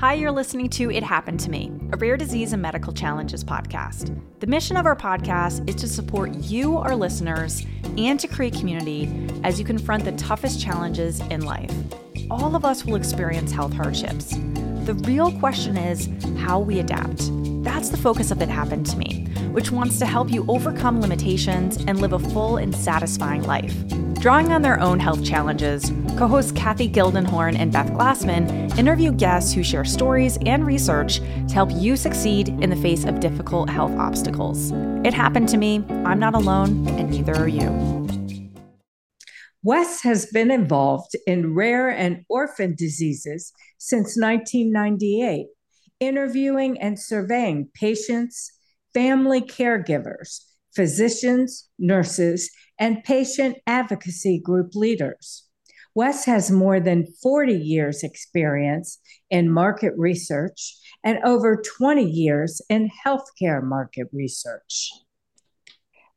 Hi, you're listening to It Happened to Me, a rare disease and medical challenges podcast. The mission of our podcast is to support you, our listeners, and to create community as you confront the toughest challenges in life. All of us will experience health hardships. The real question is how we adapt. That's the focus of It Happened to Me, which wants to help you overcome limitations and live a full and satisfying life. Drawing on their own health challenges, co hosts Kathy Gildenhorn and Beth Glassman interview guests who share stories and research to help you succeed in the face of difficult health obstacles. It happened to me. I'm not alone, and neither are you. Wes has been involved in rare and orphan diseases since 1998, interviewing and surveying patients, family caregivers, physicians, nurses, and patient advocacy group leaders. Wes has more than 40 years' experience in market research and over 20 years in healthcare market research.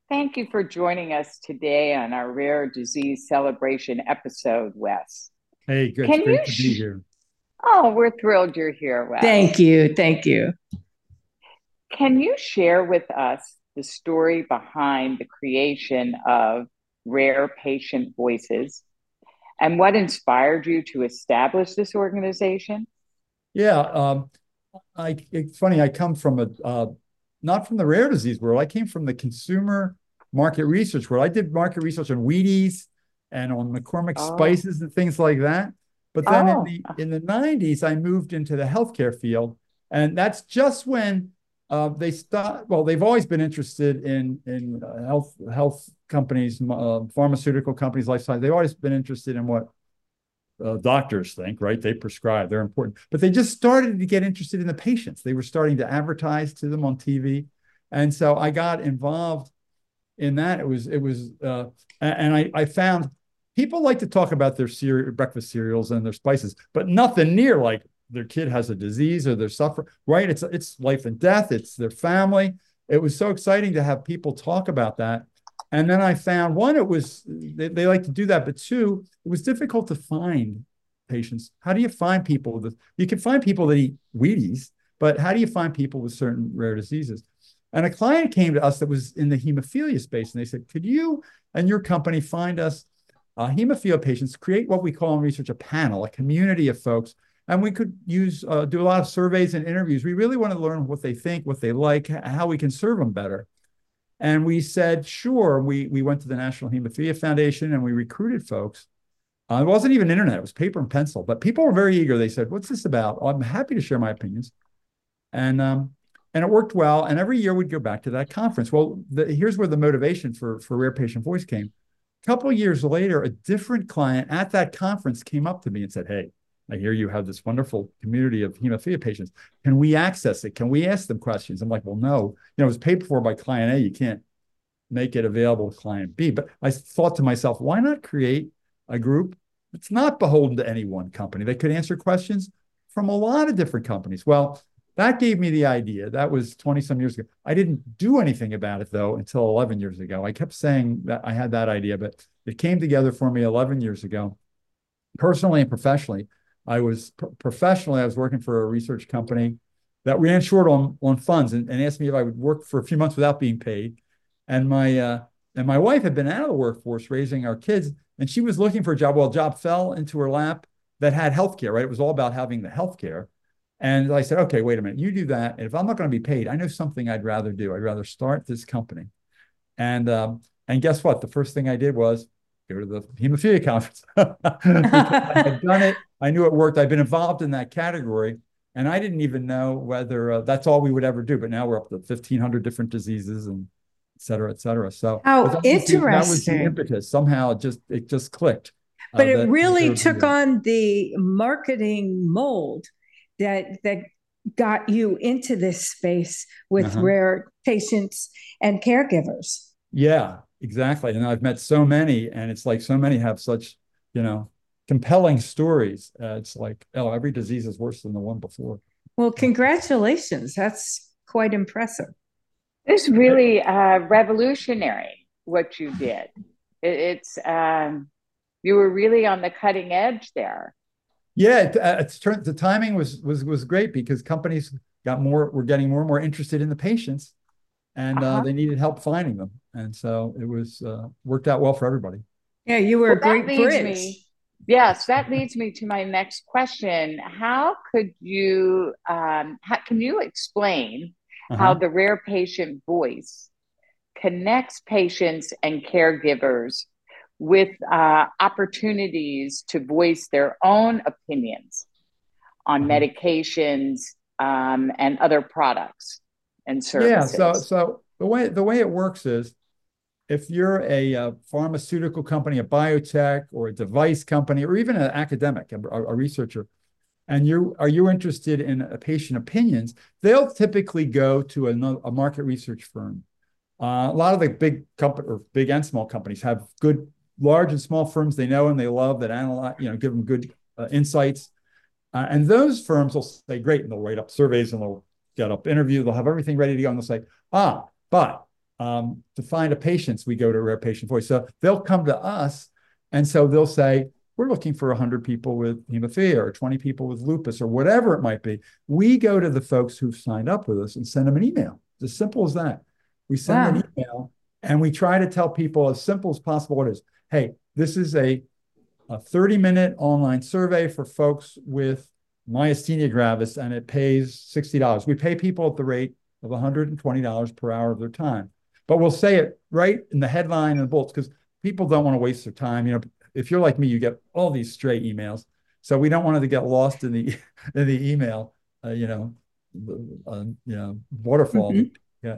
Thank you for joining us today on our rare disease celebration episode, Wes. Hey, good. Can great you to be here. Oh, we're thrilled you're here, Wes. Thank you. Thank you. Can you share with us the story behind the creation of Rare Patient Voices and what inspired you to establish this organization? Yeah, um, I, it's funny. I come from a uh, not from the rare disease world. I came from the consumer market research world. I did market research on Wheaties and on McCormick oh. spices and things like that. But then oh. in the in the 90s, I moved into the healthcare field. And that's just when uh, they start. Well, they've always been interested in in uh, health health companies, uh, pharmaceutical companies, life science. They've always been interested in what uh, doctors think, right? They prescribe, they're important, but they just started to get interested in the patients. They were starting to advertise to them on TV, and so I got involved in that. It was it was, uh, and I I found people like to talk about their cereal, breakfast cereals and their spices, but nothing near like their kid has a disease or they're suffering, right? It's it's life and death, it's their family. It was so exciting to have people talk about that. And then I found one, it was they, they like to do that, but two, it was difficult to find patients. How do you find people with you can find people that eat Wheaties, but how do you find people with certain rare diseases? And a client came to us that was in the hemophilia space, and they said, Could you and your company find us uh, hemophilia patients, create what we call in research a panel, a community of folks and we could use uh, do a lot of surveys and interviews. We really want to learn what they think, what they like, how we can serve them better. And we said, sure. We we went to the National Hemophilia Foundation and we recruited folks. Uh, it wasn't even internet; it was paper and pencil. But people were very eager. They said, "What's this about?" I'm happy to share my opinions, and um, and it worked well. And every year we'd go back to that conference. Well, the, here's where the motivation for for Rare Patient Voice came. A couple years later, a different client at that conference came up to me and said, "Hey." I hear you have this wonderful community of hemophilia patients. Can we access it? Can we ask them questions? I'm like, well, no. You know, it was paid for by client A. You can't make it available to client B. But I thought to myself, why not create a group that's not beholden to any one company that could answer questions from a lot of different companies? Well, that gave me the idea. That was 20 some years ago. I didn't do anything about it though until 11 years ago. I kept saying that I had that idea, but it came together for me 11 years ago, personally and professionally. I was professionally, I was working for a research company that ran short on, on funds and, and asked me if I would work for a few months without being paid. And my uh, and my wife had been out of the workforce raising our kids, and she was looking for a job. Well, a job fell into her lap that had healthcare, right? It was all about having the healthcare. And I said, okay, wait a minute, you do that. And if I'm not going to be paid, I know something I'd rather do. I'd rather start this company. And um, and guess what? The first thing I did was go to the hemophilia conference. I had done it. I knew it worked. I've been involved in that category. And I didn't even know whether uh, that's all we would ever do. But now we're up to 1,500 different diseases and et cetera, et cetera. So how interesting. The, that was the impetus. Somehow it just, it just clicked. Uh, but uh, it really took on the marketing mold that, that got you into this space with uh-huh. rare patients and caregivers. Yeah, exactly. And I've met so many, and it's like so many have such, you know, compelling stories. Uh, it's like, oh, every disease is worse than the one before. Well, congratulations. That's quite impressive. It's really uh, revolutionary what you did. It, it's, um, you were really on the cutting edge there. Yeah, it, uh, it's turned the timing was was was great because companies got more were getting more and more interested in the patients, and uh, Uh-huh. they needed help finding them, and so it was uh, worked out well for everybody. Yeah, you were Well, a great that bridge. me- Yes, that leads me to my next question. How could you, um, how, can you explain how Uh-huh. the rare patient voice connects patients and caregivers with uh, opportunities to voice their own opinions on Mhm. medications um, and other products and services? Yeah, so so the way the way it works is if you're a, uh pharmaceutical company, a biotech, or a device company, or even an academic, a, a researcher, and you are you interested in a patient opinions, they'll typically go to a market research firm. Uh, a lot of the big company or big and small companies have good large and small firms they know and they love that analyze, you know, give them good uh, insights. Uh, and those firms will say, great, and they'll write up surveys and they'll get up interview, they'll have everything ready to go, and they'll say, ah, but um, to find a patients, we go to a rare patient voice. So they'll come to us, and so they'll say, we're looking for 100 people with hemophilia or 20 people with lupus or whatever it might be. We go to the folks who've signed up with us and send them an email. It's as simple as that. We send Wow. an email and we try to tell people as simple as possible what it is. Hey, this is a, a 30 minute online survey for folks with myasthenia gravis and it pays $60. We pay people at the rate of $120 per hour of their time. But we'll say it right in the headline and the bullets because people don't want to waste their time. You know, if you're like me, you get all these stray emails. So we don't want it to get lost in the in the email, uh, you know, uh, you know, waterfall. Mhm. Yeah.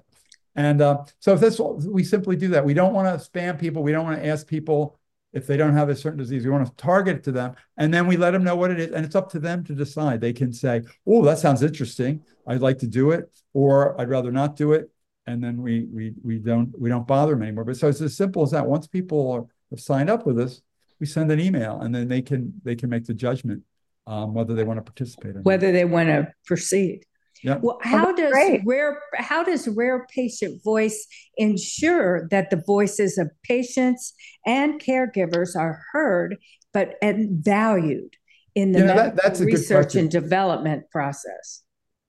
And uh, so if that's we simply do that. We don't want to spam people. We don't want to ask people if they don't have a certain disease. We want to target it to them, and then we let them know what it is, and it's up to them to decide. They can say, "Oh, that sounds interesting. I'd like to do it," or "I'd rather not do it." And then we we we don't we don't bother them anymore. But so it's as simple as that. Once people are, have signed up with us, we send an email, and then they can they can make the judgment um, whether they want to participate or not. whether they want to proceed. Yeah. Well, how does great. rare how does rare patient voice ensure that the voices of patients and caregivers are heard but and valued in the know, that- that's research and development process?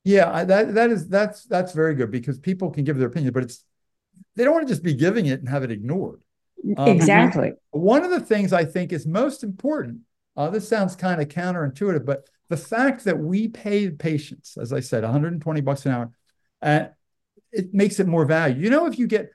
Yeah, that that is that's that's very good because people can give their opinion, but it's they don't want to just be giving it and have it ignored. Um, exactly. One of the things I think is most important, uh, this sounds kind of counterintuitive, but the fact that we pay patients, as I said, 120 bucks an hour, uh, it makes it more value. You know, if you get,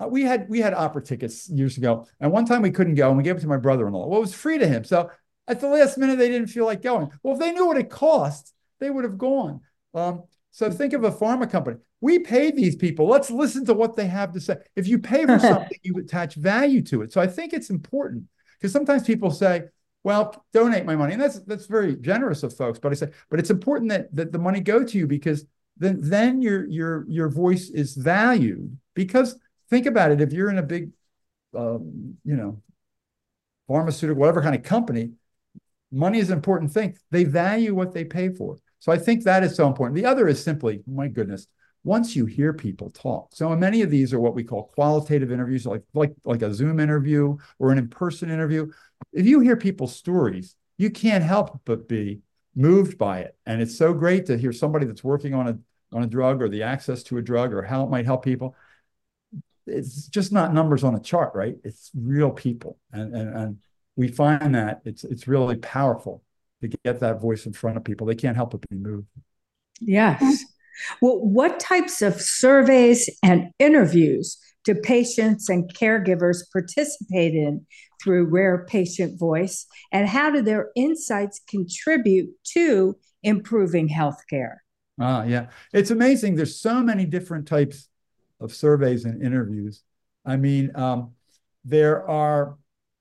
uh, we had we had opera tickets years ago, and one time we couldn't go, and we gave it to my brother-in-law. Well, it was free to him, so at the last minute they didn't feel like going. Well, if they knew what it cost, they would have gone. Um, so think of a pharma company. We pay these people. Let's listen to what they have to say. If you pay for something, you attach value to it. So I think it's important because sometimes people say, "Well, donate my money," and that's that's very generous of folks. But I say, but it's important that that the money go to you because then then your your your voice is valued. Because think about it: if you're in a big, um, you know, pharmaceutical, whatever kind of company, money is an important thing. They value what they pay for. So I think that is so important. The other is simply, my goodness, once you hear people talk. So many of these are what we call qualitative interviews, like like like a Zoom interview or an in-person interview. If you hear people's stories, you can't help but be moved by it. And it's so great to hear somebody that's working on a on a drug or the access to a drug or how it might help people. It's just not numbers on a chart, right? It's real people. And and, and we find that it's it's really powerful to get that voice in front of people. They can't help but be moved. Yes. Well, what types of surveys and interviews do patients and caregivers participate in through Rare Patient Voice, and how do their insights contribute to improving healthcare? Ah, yeah. It's amazing. There's so many different types of surveys and interviews. I mean, um, there are,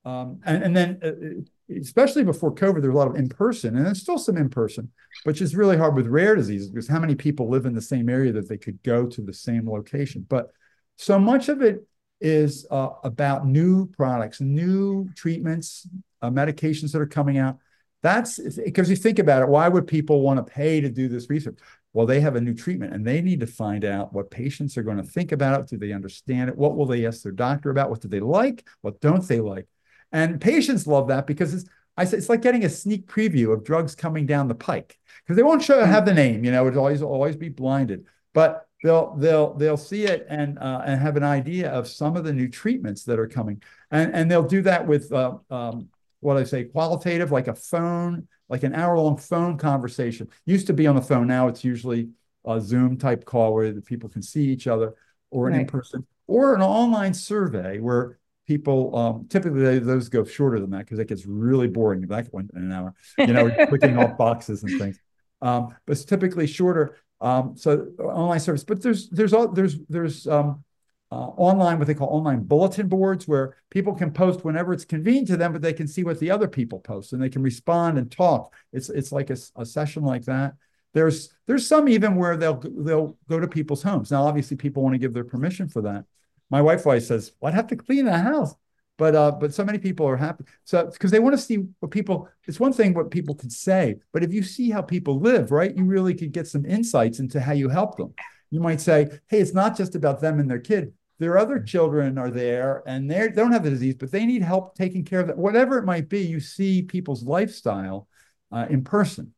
um, and, and then uh, especially before COVID, there's a lot of in person, and there's still some in person, which is really hard with rare diseases because how many people live in the same area that they could go to the same location? But so much of it is uh, about new products, new treatments, uh, medications that are coming out. That's because you think about it, why would people want to pay to do this research? Well, they have a new treatment and they need to find out what patients are going to think about it. Do they understand it? What will they ask their doctor about? What do they like? What don't they like? And patients love that because it's I say it's like getting a sneak preview of drugs coming down the pike because they won't show have the name. You know, it'll always always be blinded, but they'll they'll they'll see it and uh, and have an idea of some of the new treatments that are coming, and and they'll do that with uh, um, what I say qualitative, like a phone, like an hour long phone conversation. Used to be on the phone, now it's usually a Zoom type call where the people can see each other, or an right. in person, or an online survey where people um, typically they, those go shorter than that because it gets really boring. That went in an hour, you know, clicking off boxes and things. Um, but it's typically shorter. Um, so online service, but there's there's all there's there's um, uh, online what they call online bulletin boards where people can post whenever it's convenient to them, but they can see what the other people post and they can respond and talk. It's it's like a, a session like that. There's there's some even where they'll they'll go to people's homes. Now, obviously, people want to give their permission for that. My wife always says, well, "I'd have to clean the house," but uh, but so many people are happy. So because they want to see what people. It's one thing what people can say, but if you see how people live, right, you really could get some insights into how you help them. You might say, "Hey, it's not just about them and their kid. Their other children are there, and they don't have the disease, but they need help taking care of that. Whatever it might be, you see people's lifestyle uh, in person.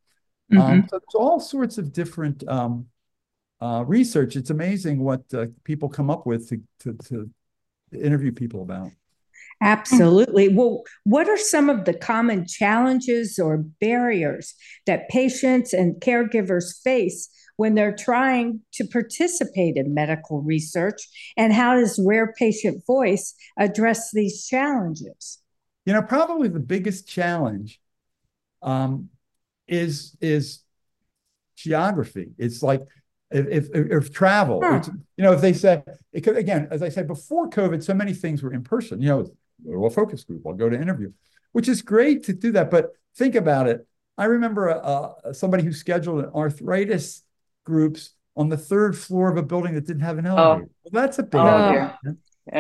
Mm-hmm. Um, so there's all sorts of different um, uh, research. It's amazing what uh, people come up with to, to, to interview people about. Absolutely. Well, what are some of the common challenges or barriers that patients and caregivers face when they're trying to participate in medical research? And how does Rare Patient Voice address these challenges? You know, probably the biggest challenge um, is is geography. It's like if if, if travel, huh. you know, if they said it could again, as I said before COVID, so many things were in person. You know, go to a focus group, I'll go to interview, which is great to do that. But think about it. I remember uh, somebody who scheduled an arthritis groups on the third floor of a building that didn't have an elevator. Oh. Well, that's a big oh,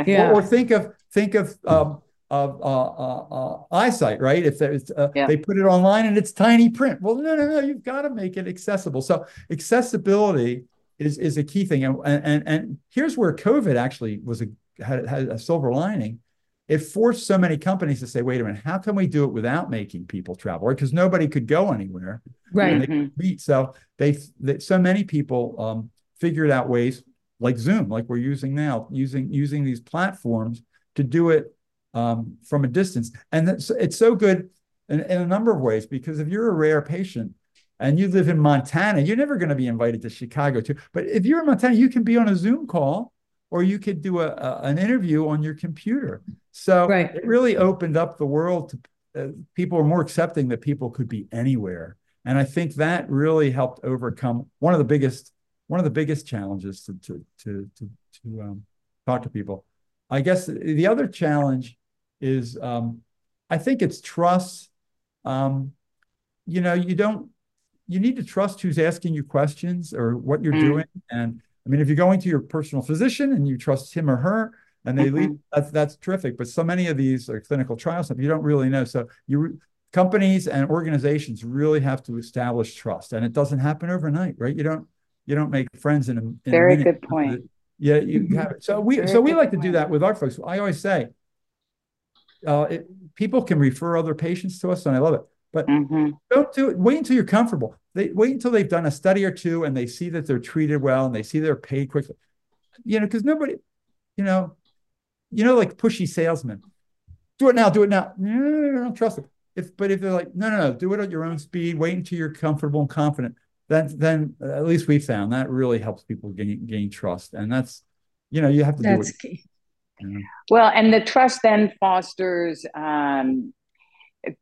yeah. Or, or, think of think of um, of uh, uh, uh, eyesight, right? If there's, uh, yeah. they put it online and it's tiny print. Well, no, no, no, you've got to make it accessible. So accessibility is is a key thing. And and and here's where COVID actually was a had, had a silver lining. It forced so many companies to say, wait a minute, how can we do it without making people travel? Because nobody could go anywhere. Right. They mm-hmm. So they, they so many people um, figured out ways like Zoom, like we're using now, using using these platforms to do it um, from a distance. And it's, it's so good in, in, a number of ways because if you're a rare patient and you live in Montana, you're never going to be invited to Chicago too. But if you're in Montana, you can be on a Zoom call or you could do a, a an interview on your computer. So right. it really opened up the world to uh, people are more accepting that people could be anywhere. And I think that really helped overcome one of the biggest one of the biggest challenges to to to to, to um, talk to people. I guess the other challenge is um, I think it's trust. Um, you know, you don't you need to trust who's asking you questions or what you're mm. doing. And I mean, if you're going to your personal physician and you trust him or her and they mm-hmm. leave, that's that's terrific. But so many of these are clinical trials you don't really know. So you companies and organizations really have to establish trust, and it doesn't happen overnight, right? You don't you don't make friends in a in very a good point. Yeah, you have it. So we very so we like point. to do that with our folks. I always say uh, it, people can refer other patients to us, and I love it. But mm-hmm. don't do it. Wait until you're comfortable. They wait until they've done a study or two, and they see that they're treated well, and they see they're paid quickly. You know, because nobody, you know, you know, like pushy salesmen. Do it now. Do it now. No, no, no, don't trust them. If but if they're like, no, no, no, do it at your own speed. Wait until you're comfortable and confident. Then, then at least we found that really helps people gain gain trust, and that's, you know, you have to that's do it. Key. Well, and the trust then fosters um,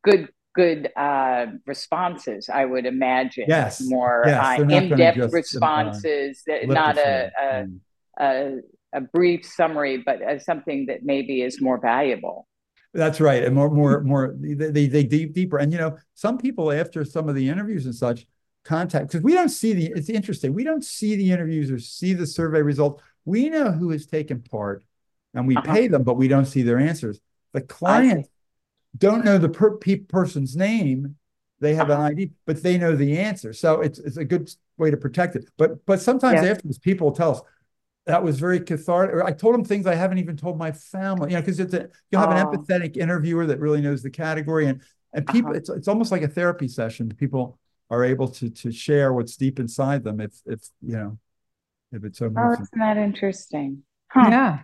good good uh, responses. I would imagine. Yes. More yes, uh, in-depth just, uh, responses. Uh, not a, a, a, a brief summary, but something that maybe is more valuable. That's right, and more, more, more. They, they, they deep deeper, and you know, some people after some of the interviews and such contact because we don't see the. It's interesting. We don't see the interviews or see the survey results. We know who has taken part and we uh-huh. pay them, but we don't see their answers. The clients don't know the per- pe- person's name. They have uh-huh. an ID, but they know the answer. So it's it's a good way to protect it. But but sometimes yeah. afterwards, people tell us that was very cathartic. Or I told them things I haven't even told my family. You know, because it's a you'll have an empathetic interviewer that really knows the category, and and people uh-huh. it's, it's almost like a therapy session people are able to to share what's deep inside them if if you know if it's so oh isn't that interesting huh. yeah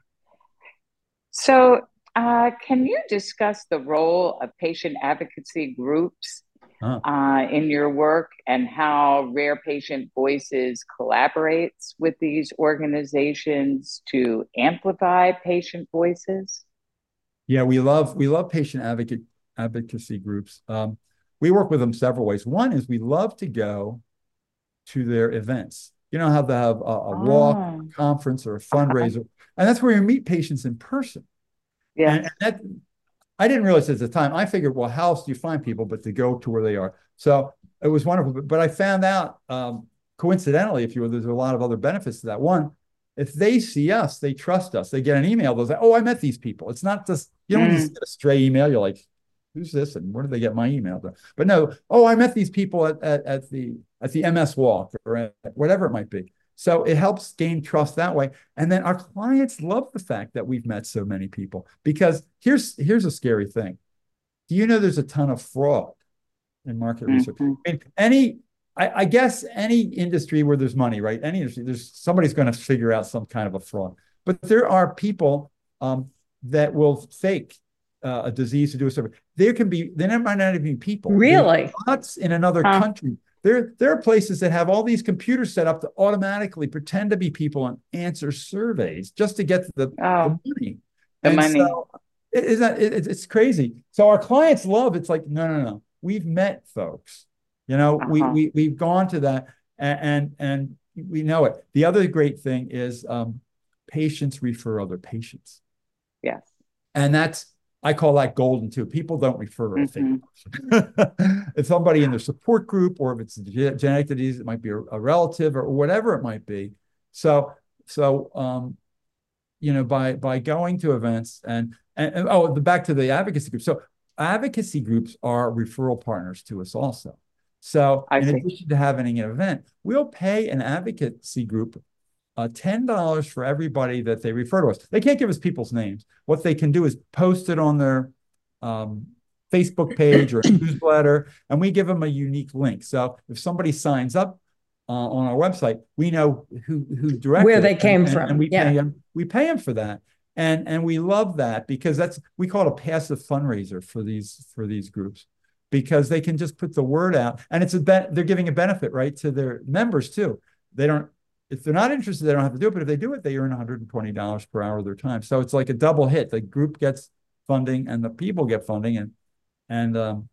so uh, can you discuss the role of patient advocacy groups huh. uh, in your work and how Rare Patient Voices collaborates with these organizations to amplify patient voices? Yeah, we love we love patient advocate advocacy groups. Um, we work with them several ways. One is we love to go to their events. You don't have to have a, a walk, a ah. conference, or a fundraiser, and that's where you meet patients in person. Yeah. And, and that I didn't realize at the time. I figured, well, how else do you find people but to go to where they are? So it was wonderful. But, but I found out um, coincidentally, if you will, there's a lot of other benefits to that. One, if they see us, they trust us. They get an email. They'll say, "Oh, I met these people." It's not just you don't mm. just get a stray email. You're like, "Who's this?" and where did they get my email? But no, oh, I met these people at, at, at the at the MS Walk or whatever it might be. So it helps gain trust that way. And then our clients love the fact that we've met so many people because here's here's a scary thing. Do you know there's a ton of fraud in market mm-hmm. research? I mean, any I, I, guess any industry where there's money, right? Any industry, there's somebody's going to figure out some kind of a fraud. But there are people um, that will fake uh, a disease to do a survey. There can be, there might not even be people. Really? Lots in another huh. country there, there are places that have all these computers set up to automatically pretend to be people and answer surveys just to get the, oh, the money. The and money. So it, it's, it, it's crazy. So our clients love it's like, no, no, no. We've met folks. You know, uh-huh. we, we, we've gone to that and, and, and we know it. The other great thing is um, patients refer other patients. Yes. And that's I call that golden too. People don't refer a fake mm-hmm. it's somebody in their support group, or if it's genetic disease, it might be a, a relative or whatever it might be. So, so um, you know, by by going to events and, and, and oh, the, back to the advocacy group. So, advocacy groups are referral partners to us also. So, I in see. addition to having an event, we'll pay an advocacy group uh, $10 for everybody that they refer to us. They can't give us people's names. What they can do is post it on their um, Facebook page or newsletter, and we give them a unique link. So if somebody signs up uh, on our website, we know who who directed where they came and, from, and we yeah. pay them. We pay them for that, and and we love that because that's we call it a passive fundraiser for these for these groups because they can just put the word out, and it's a be- they're giving a benefit right to their members too. They don't if they're not interested, they don't have to do it. But if they do it, they earn $120 per hour of their time. So it's like a double hit. The group gets funding and the people get funding, and and um,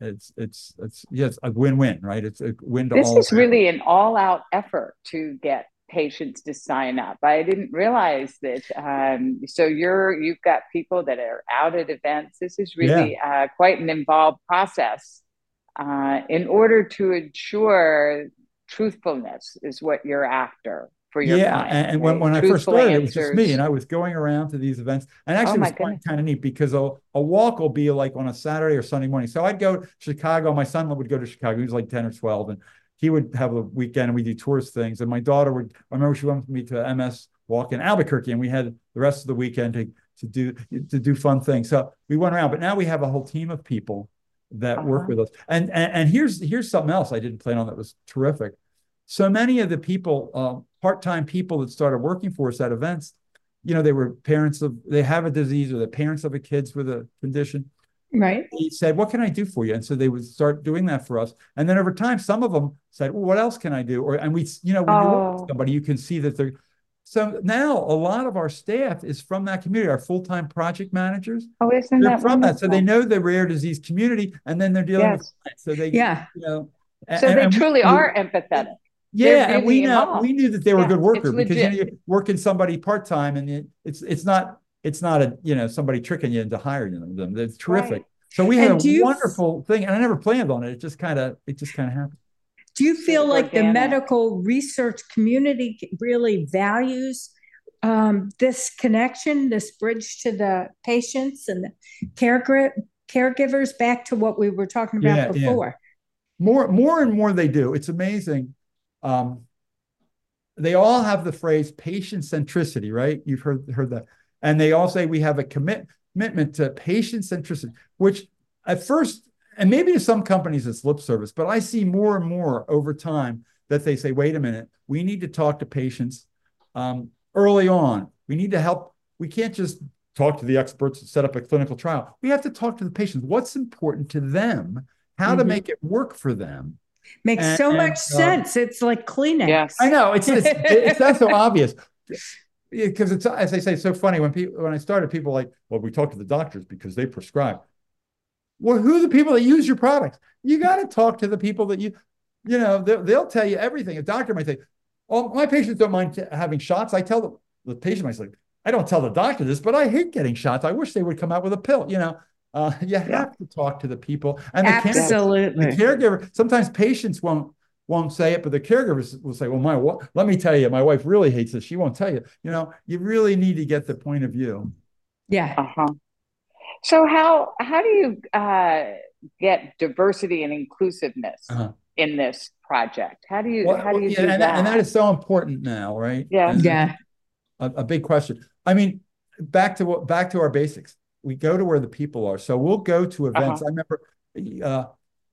it's it's it's yes a win-win, right? It's a win to this all. This is really an all-out effort to get patients to sign up. I didn't realize that. Um, so you're you've got people that are out at events. This is really yeah. uh, quite an involved process uh, in order to ensure truthfulness is what you're after for your yeah and, and when, when i first started answers. it was just me and i was going around to these events and actually oh it was quite kind of neat because a, a walk will be like on a saturday or sunday morning. So i'd go to chicago my son would go to chicago he was like 10 or 12 and he would have a weekend and we do tourist things and my daughter would i remember she went with me to ms walk in albuquerque and we had the rest of the weekend to, to do to do fun things. So we went around but now we have a whole team of people that uh-huh. work with us. And, and and here's here's something else I didn't plan on that was terrific. So many of the people, uh, part-time people that started working for us at events, you know, they were parents of they have a disease or the parents of a kids with a condition. Right. He said, "What can I do for you?" And so they would start doing that for us. And then over time, some of them said, "Well, what else can I do?" Or and we, you know, when oh. you work with somebody, you can see that they're so now a lot of our staff is from that community, our full-time project managers. Oh, isn't they're that from wonderful? that? So they know the rare disease community and then they're dealing yes. with it. So they yeah. you know so and, they and truly we, are empathetic. Yeah, really and we know we knew that they were yeah, a good worker because you know, you're working somebody part-time and it, it's it's not it's not a you know somebody tricking you into hiring them. It's terrific. Right. So we had and a wonderful thing, and I never planned on it. It just kind of it just kind of happened. Do you feel like organic. the medical research community really values um, this connection, this bridge to the patients and the care, caregivers? Back to what we were talking about yeah, before. Yeah. More, more and more they do. It's amazing. Um, they all have the phrase patient centricity, right? You've heard heard that, and they all say we have a commit, commitment to patient centricity, which at first and maybe to some companies it's lip service, but I see more and more over time that they say, wait a minute, we need to talk to patients um, early on. We need to help. We can't just talk to the experts and set up a clinical trial. We have to talk to the patients. What's important to them? How mm-hmm. to make it work for them. Makes and, so and, much uh, sense. It's like Kleenex. Yes. I know. It's it's, it's not so obvious because it's as I say, it's so funny when people when I started, people like, well, we talk to the doctors because they prescribe. Well, who are the people that use your products? You got to talk to the people that you, you know, they'll, they'll, tell you everything. A doctor might say, "Oh, my patients don't mind t- having shots." I tell the, the patient, I say, "I don't tell the doctor this, but I hate getting shots. I wish they would come out with a pill." You know, uh, you have yeah. to talk to the people and the absolutely the caregiver. Sometimes patients won't won't say it, but the caregivers will say, "Well, my let me tell you, my wife really hates this. She won't tell you." You know, you really need to get the point of view. Yeah. Uh huh. So how how do you uh, get diversity and inclusiveness uh-huh. in this project? How do you well, how do you yeah, do and that? And that is so important now, right? Yeah. And yeah. A, a, big question. I mean, back to what back to our basics. We go to where the people are. So we'll go to events. Uh-huh. I remember uh,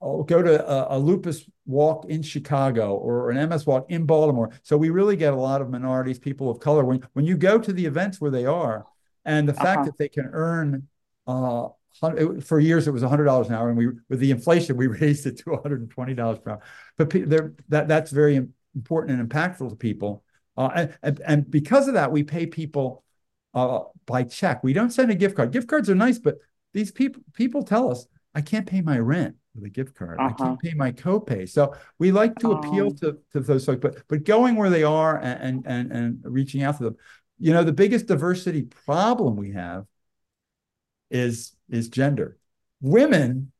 I'll go to a, a, lupus walk in Chicago or an MS walk in Baltimore. So we really get a lot of minorities, people of color. When when you go to the events where they are, and the fact uh-huh. that they can earn uh, for years it was $100 an hour, and we with the inflation we raised it to $120 per hour. But that that's very important and impactful to people, uh, and, and because of that, we pay people uh, by check. We don't send a gift card. Gift cards are nice, but these people people tell us I can't pay my rent with a gift card. Uh-huh. I can't pay my copay. So we like to appeal to, to those folks, but but going where they are and, and and reaching out to them. You know, the biggest diversity problem we have is is gender. Women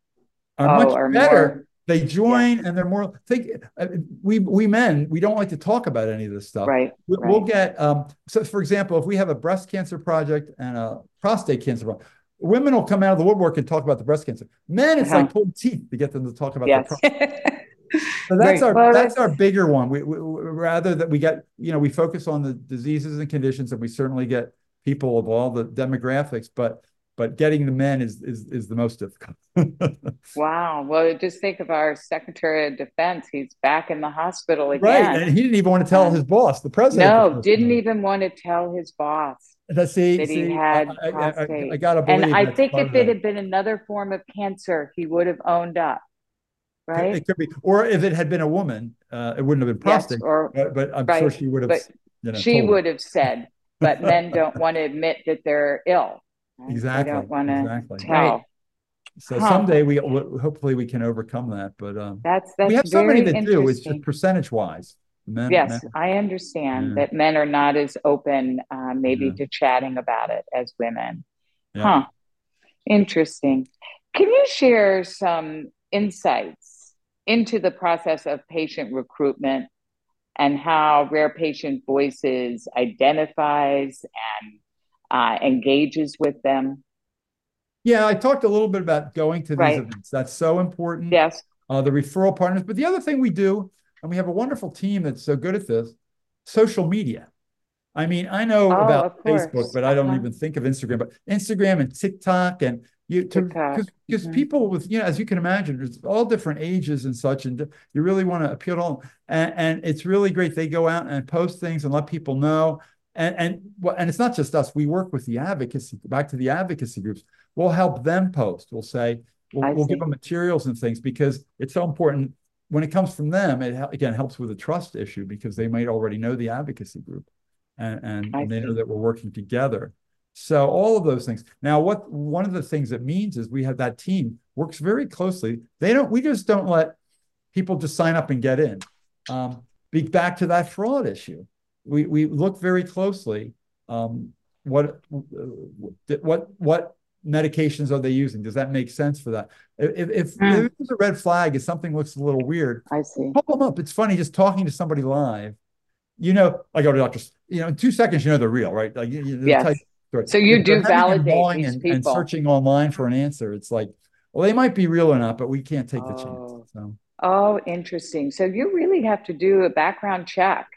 are oh, much better. More, they join yeah. and they're more think uh, we we men we don't like to talk about any of this stuff. Right. We, will get um so for example, if we have a breast cancer project and a prostate cancer project, women will come out of the woodwork and talk about the breast cancer. Men, it's uh-huh. like pulling teeth to get them to talk about yes. the So that's our well, that's, that's our bigger one. We, we, rather that we get you know we focus on the diseases and conditions, and we certainly get people of all the demographics, but but getting the men is is is the most difficult. wow. Well, just think of our Secretary of Defense. He's back in the hospital again. Right, and he didn't even want to tell his boss, the president. No, didn't even want to tell his boss. See, that see, he had I, prostate. I, I, gotta believe. And I think if it had been another form of cancer, he would have owned up. Right. It could be, or if it had been a woman, uh, it wouldn't have been prostate. Yes, or, but, but I'm right. sure she would have. You know, she would have said, but men don't want to admit that they're ill. Right? Exactly. They don't want to exactly. tell. Right. So huh. someday we hopefully we can overcome that. But um, that's that's we have so many that do. It's just percentage wise. Men, yes, men. I understand yeah. that men are not as open, uh, maybe, yeah. to chatting about it as women. Yeah. Huh. Interesting. Can you share some insights into the process of patient recruitment and how Rare Patient Voices identifies and uh, engages with them? Yeah, I talked a little bit about going to these right. events. That's so important. Yes. Uh, the referral partners. But the other thing we do, and we have a wonderful team that's so good at this, social media. I mean, I know oh, about Facebook, but I don't uh-huh. even think of Instagram. But Instagram and TikTok and you because because mm-hmm. people with you know as you can imagine there's all different ages and such and you really want to appeal to all and, and it's really great they go out and post things and let people know and and and it's not just us. We work with the advocacy. Back to the advocacy groups. We'll help them post. We'll say we'll, we'll give them materials and things because it's so important. When it comes from them, it again helps with the trust issue because they might already know the advocacy group, and and, and they know that we're working together. So all of those things. Now, what one of the things it means is we have that team works very closely. They don't. We just don't let people just sign up and get in. Um, be back to that fraud issue we we look very closely um, what what what medications are they using? Does that make sense for that? If if, mm. if there's a red flag, if something looks a little weird, I see. Pull them up. It's funny just talking to somebody live. You know, I go to doctors. You know, in two seconds, you know they're real, right? Like, you, yes. So you do validate these and, people. and searching online for an answer. It's like, well, they might be real or not, but we can't take oh. the chance. So. Oh, interesting. So you really have to do a background check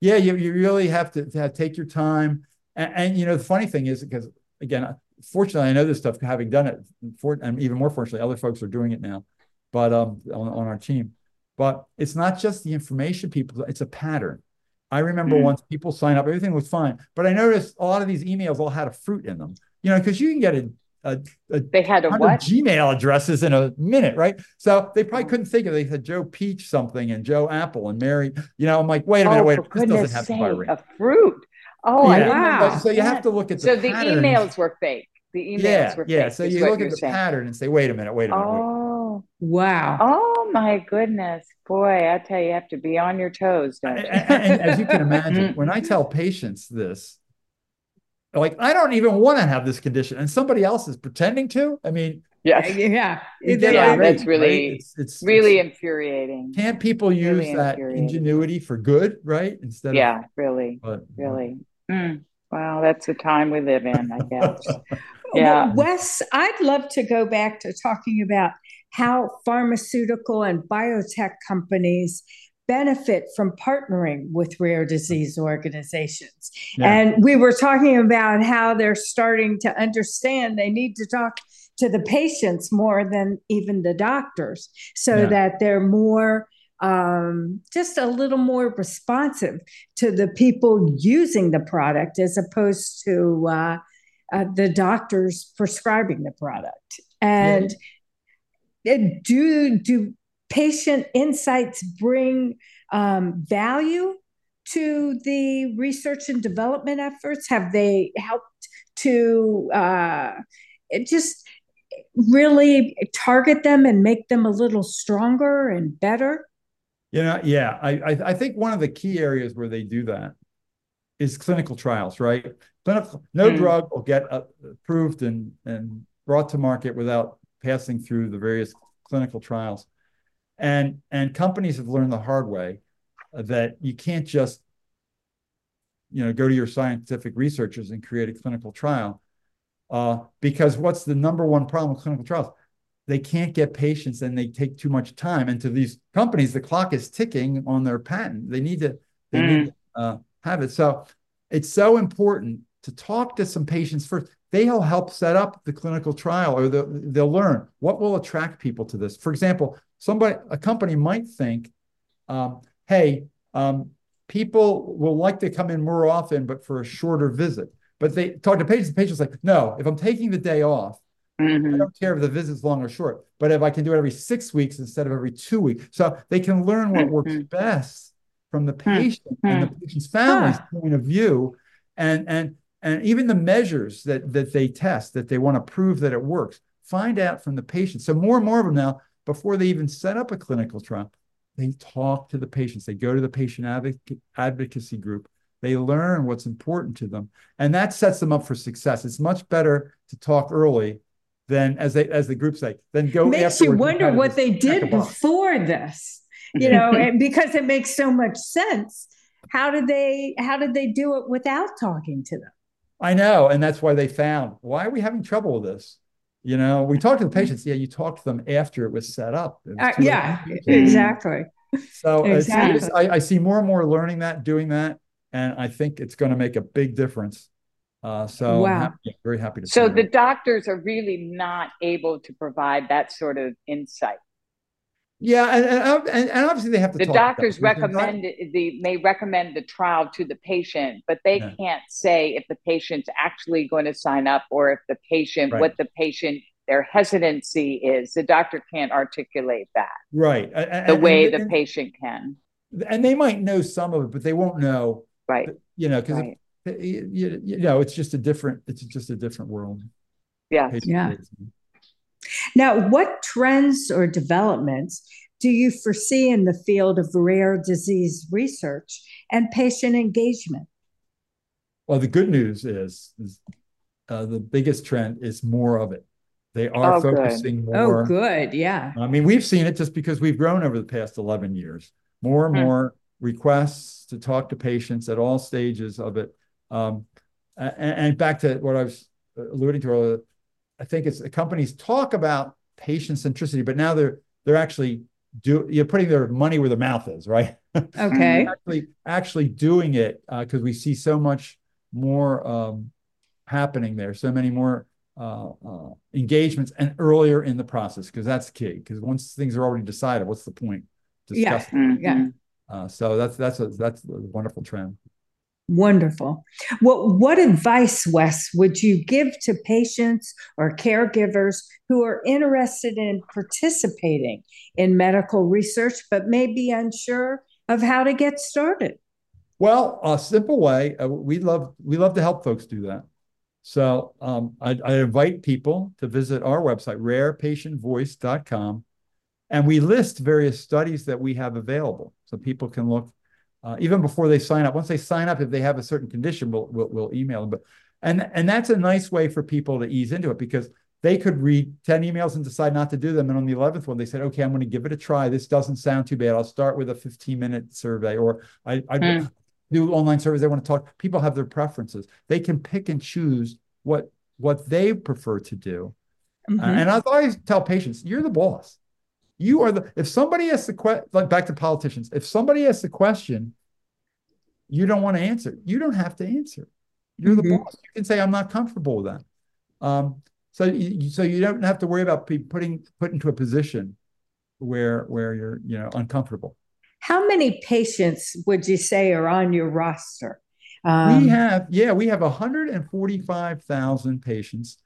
yeah, you, you really have to, have, take your time. And, and, you know, the funny thing is because again, fortunately, I know this stuff having done it. For, and even more fortunately, other folks are doing it now, but um, on, on our team. But it's not just the information people; it's a pattern. I remember mm. once people sign up, everything was fine, but I noticed a lot of these emails all had a fruit in them. You know, because you can get a a, a they had a what Gmail addresses in a minute, right? So they probably oh. couldn't think of. It. They said Joe Peach something and Joe Apple and Mary. You know, I'm like, wait a minute, oh, wait. For this doesn't have sake, a fruit. Oh, yeah. wow! So you have to look at the so the emails were fake. The emails yeah, were fake. yeah. fake. So you look at the saying. pattern and say, wait a minute, wait a minute. Oh, wait. wow! Oh my goodness, boy! I tell you, you have to be on your toes, don't you? and, and as you can imagine, mm-hmm. when I tell patients this, like I don't even want to have this condition, and somebody else is pretending to. I mean, yeah, yeah, yeah. That's really, right? it's, it's, really it's, infuriating. Can't people use really that ingenuity for good, right? Instead, of yeah, of, really, but, really. Mm. Wow, that's the time we live in, I guess. yeah, well, Wes, I'd love to go back to talking about how pharmaceutical and biotech companies benefit from partnering with rare disease organizations. Yeah. And we were talking about how they're starting to understand they need to talk to the patients more than even the doctors so yeah. that they're more um, just a little more responsive to the people using the product as opposed to uh, uh, the doctors prescribing the product. And yeah. do do patient insights bring um, value to the research and development efforts? Have they helped to uh, just really target them and make them a little stronger and better? You know, yeah, I, I think one of the key areas where they do that is clinical trials, right? Clinical, no mm. drug will get approved and and brought to market without passing through the various clinical trials. And, and companies have learned the hard way that you can't just you know, go to your scientific researchers and create a clinical trial. Uh, because what's the number one problem with clinical trials? They can't get patients and they take too much time. And to these companies, the clock is ticking on their patent. They need to, they mm. need to uh, have it. So it's so important to talk to some patients first they'll help set up the clinical trial or they'll, they'll learn what will attract people to this. For example, somebody, a company might think, um, hey, um, people will like to come in more often, but for a shorter visit. But they talk to patients, the patients like, no, if I'm taking the day off, mm-hmm. I don't care if the visit's long or short, but if I can do it every six weeks instead of every two weeks. So they can learn what mm-hmm. works best from the patient mm-hmm. and the patient's family's point of view. And, and and even the measures that that they test that they want to prove that it works find out from the patient so more and more of them now before they even set up a clinical trial they talk to the patients. They go to the patient advocacy group. They learn what's important to them and that sets them up for success. It's much better to talk early than as they as the group say then go makes you wonder what they did before this you know and because it makes so much sense. How did they how did they do it without talking to them? I know. And that's why they found why are we having trouble with this? You know, we talk to the patients. Yeah, you talk to them after it was set up. Was uh, yeah, exactly. So exactly. I, I, see more and more learning that, doing that. And I think it's going to make a big difference. Uh, so wow. I'm happy, very happy to. So the doctors are really not able to provide that sort of insight. Yeah, and, and, and, obviously they have to. The doctors recommend not... the may recommend the trial to the patient, but they yeah. can't say if the patient's actually going to sign up or if the patient right. what the patient their hesitancy is. The doctor can't articulate that right and, the way the patient can. And they might know some of it, but they won't know right. You know, because right. you, you know it's just a different it's just a different world. Yeah, yeah. Now, what trends or developments do you foresee in the field of rare disease research and patient engagement? Well, the good news is, is uh, the biggest trend is more of it. They are oh, focusing good. more. Oh, good. Yeah. I mean, we've seen it just because we've grown over the past 11 years. More and hmm. more requests to talk to patients at all stages of it. Um, and, and, back to what I was alluding to earlier, I think it's the companies talk about patient centricity, but now they're they're actually do you're putting their money where their mouth is, right? Okay. actually, actually doing it because uh, we see so much more um, happening there, so many more uh, uh, engagements and earlier in the process because that's key. Because once things are already decided, what's the point? Yeah, Mhm. yeah. Uh, so that's that's a that's a wonderful trend. Wonderful. What what advice, Wes, would you give to patients or caregivers who are interested in participating in medical research but may be unsure of how to get started? Well, a simple way. Uh, we love we love to help folks do that. So um, I, I invite people to visit our website, rarepatientvoice.com, and we list various studies that we have available, so people can look uh, even before they sign up. Once they sign up, if they have a certain condition, we'll, we'll, we'll email them. But and and that's a nice way for people to ease into it because they could read 10 emails and decide not to do them. And on the 11th one, they said, okay, I'm going to give it a try. This doesn't sound too bad. I'll start with a 15 minute survey or I, I Mm. do online surveys. They want to talk. People have their preferences. They can pick and choose what what they prefer to do. Mhm. And I always tell patients, you're the boss. You are the, if somebody asks the question, like back to politicians, if somebody asks the question, you don't want to answer, you don't have to answer. You're the Mhm. boss. You can say, I'm not comfortable with that. Um, so you, so you don't have to worry about being putting put into a position where where you're you know uncomfortable. How many patients would you say are on your roster? Um, we have yeah we have 145,000 patients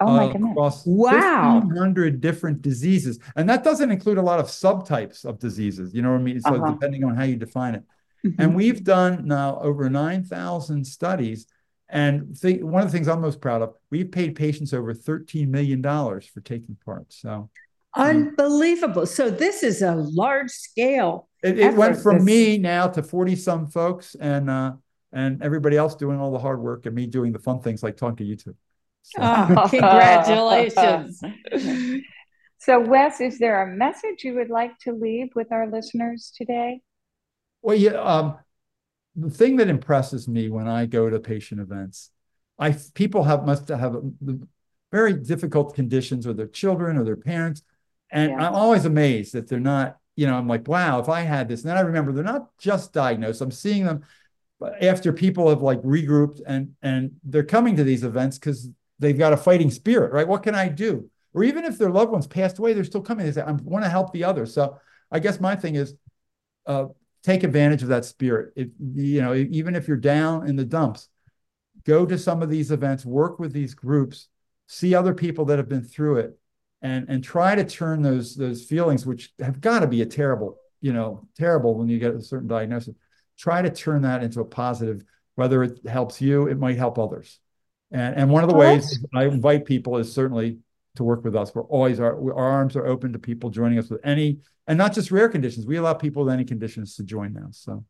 Oh my uh, goodness. across Wow. 1,500 different diseases. And that doesn't include a lot of subtypes of diseases. You know what I mean? So Uh-huh. depending on how you define it. mhm. And we've done now over 9,000 studies. And th- one of the things I'm most proud of, we've paid patients over $13 million for taking part. So Unbelievable. So this is a large scale. it, it went from is- me now to 40 some folks and uh, and everybody else doing all the hard work and me doing the fun things like talking to you two. So- Oh, congratulations. so, Wes, is there a message you would like to leave with our listeners today? Well, yeah. Um, the thing that impresses me when I go to patient events, I people have must have very difficult conditions with their children or their parents, and Yeah. I'm always amazed that they're not. You know, I'm like, wow, if I had this, and then I remember they're not just diagnosed. I'm seeing them after people have like regrouped and and they're coming to these events because they've got a fighting spirit, right? What can I do? Or even if their loved ones passed away, they're still coming. They say, I want to help the others. So I guess my thing is uh, take advantage of that spirit. If you know, even if you're down in the dumps, go to some of these events, work with these groups, see other people that have been through it, and and try to turn those those feelings, which have got to be a terrible, you know, terrible when you get a certain diagnosis. Try to turn that into a positive. Whether it helps you, it might help others. And and one of the Well, ways I invite people is certainly to work with us. We're always our, our arms are open to people joining us with any and not just rare conditions. We allow people with any conditions to join now. So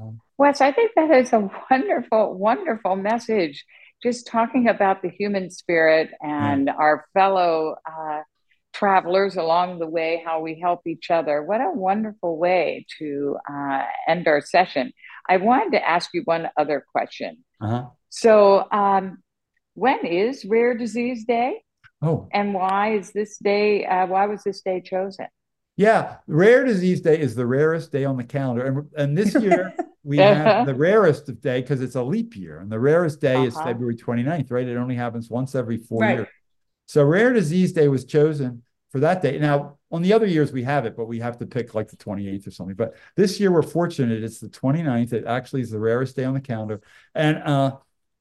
um, Wes, I think that is a wonderful, wonderful message. Just talking about the human spirit and our fellow uh, travelers along the way, how we help each other. What a wonderful way to uh, end our session. I wanted to ask you one other question. uh-huh. So, um, when is Rare Disease Day, Oh, and why is this day? Uh, why was this day chosen? yeah. Rare Disease Day is the rarest day on the calendar. And, and this year we have the rarest of day because it's a leap year. And the rarest day is Uh-huh. February 29th, right? It only happens once every four Right. years. So Rare Disease Day was chosen for that day. Now, on the other years we have it, but we have to pick like the 28th or something. But this year we're fortunate it's the 29th. It actually is the rarest day on the calendar. And uh,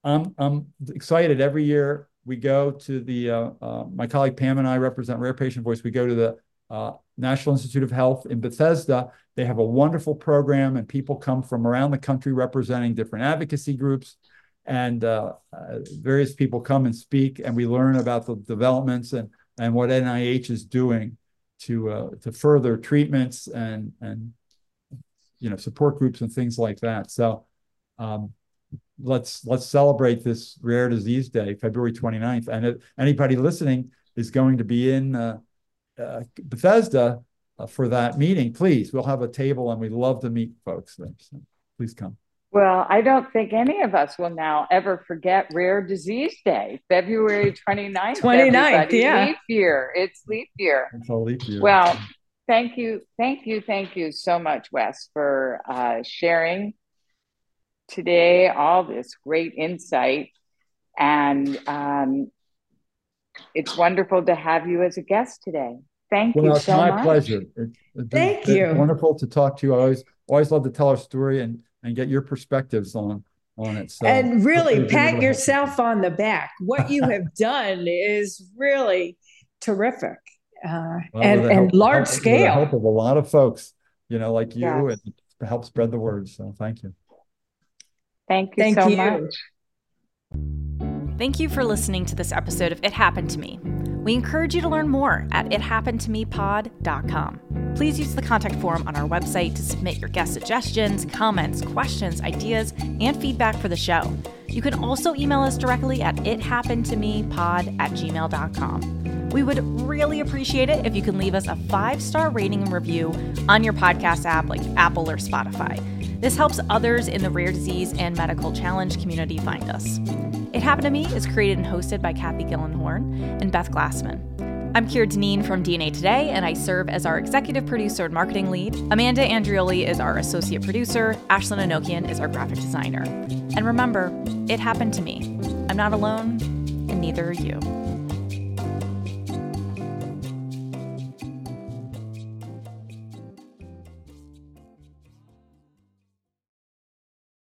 I'm, I'm excited every year we go to the, uh, uh, my colleague Pam and I represent Rare Patient Voice. We go to the uh, National Institute of Health in Bethesda. They have a wonderful program, and people come from around the country representing different advocacy groups. And uh, uh, various people come and speak, and we learn about the developments and, and what NIH is doing to uh, to further treatments and and you know support groups and things like that. So um, let's let's celebrate this rare disease day, February 29th. And if anybody listening is going to be in uh, uh, Bethesda uh, for that meeting, please, we'll have a table and we'd love to meet folks there. So please come. Well, I don't think any of us will now ever forget Rare Disease Day, February 29th. 29th, everybody. yeah. Leap year. It's leap year. It's all leap year. Well, thank you, thank you, thank you so much, Wes, for uh, sharing today all this great insight. And um, it's wonderful to have you as a guest today. Thank well, you it's so my much. pleasure. Thank you. Wonderful to talk to you. I always always love to tell our story and and get your perspectives on on it. So and really pat yourself on the back. What you have done is really terrific uh, well, and, and help, large help, scale. help of a lot of folks, you know, like you, yes. and help spread the word. So thank you. Thank you Thank so you. much. Thank you for listening to this episode of It Happened to Me. We encourage you to learn more at ithappenedtomepod.com. Please use the contact form on our website to submit your guest suggestions, comments, questions, ideas, and feedback for the show. You can also email us directly at ithappenedtomepod at gmail.com. We would really appreciate it if you can leave us a five star rating and review on your podcast app like Apple or Spotify. This helps others in the rare disease and medical challenge community find us. It Happened to Me is created and hosted by Kathy Gillenhorn and Beth Glassman. I'm Kira Dineen from DNA Today, and I serve as our executive producer and marketing lead. Amanda Andrioli is our associate producer. Ashlyn Anokian is our graphic designer. And remember, it happened to me. I'm not alone, and neither are you.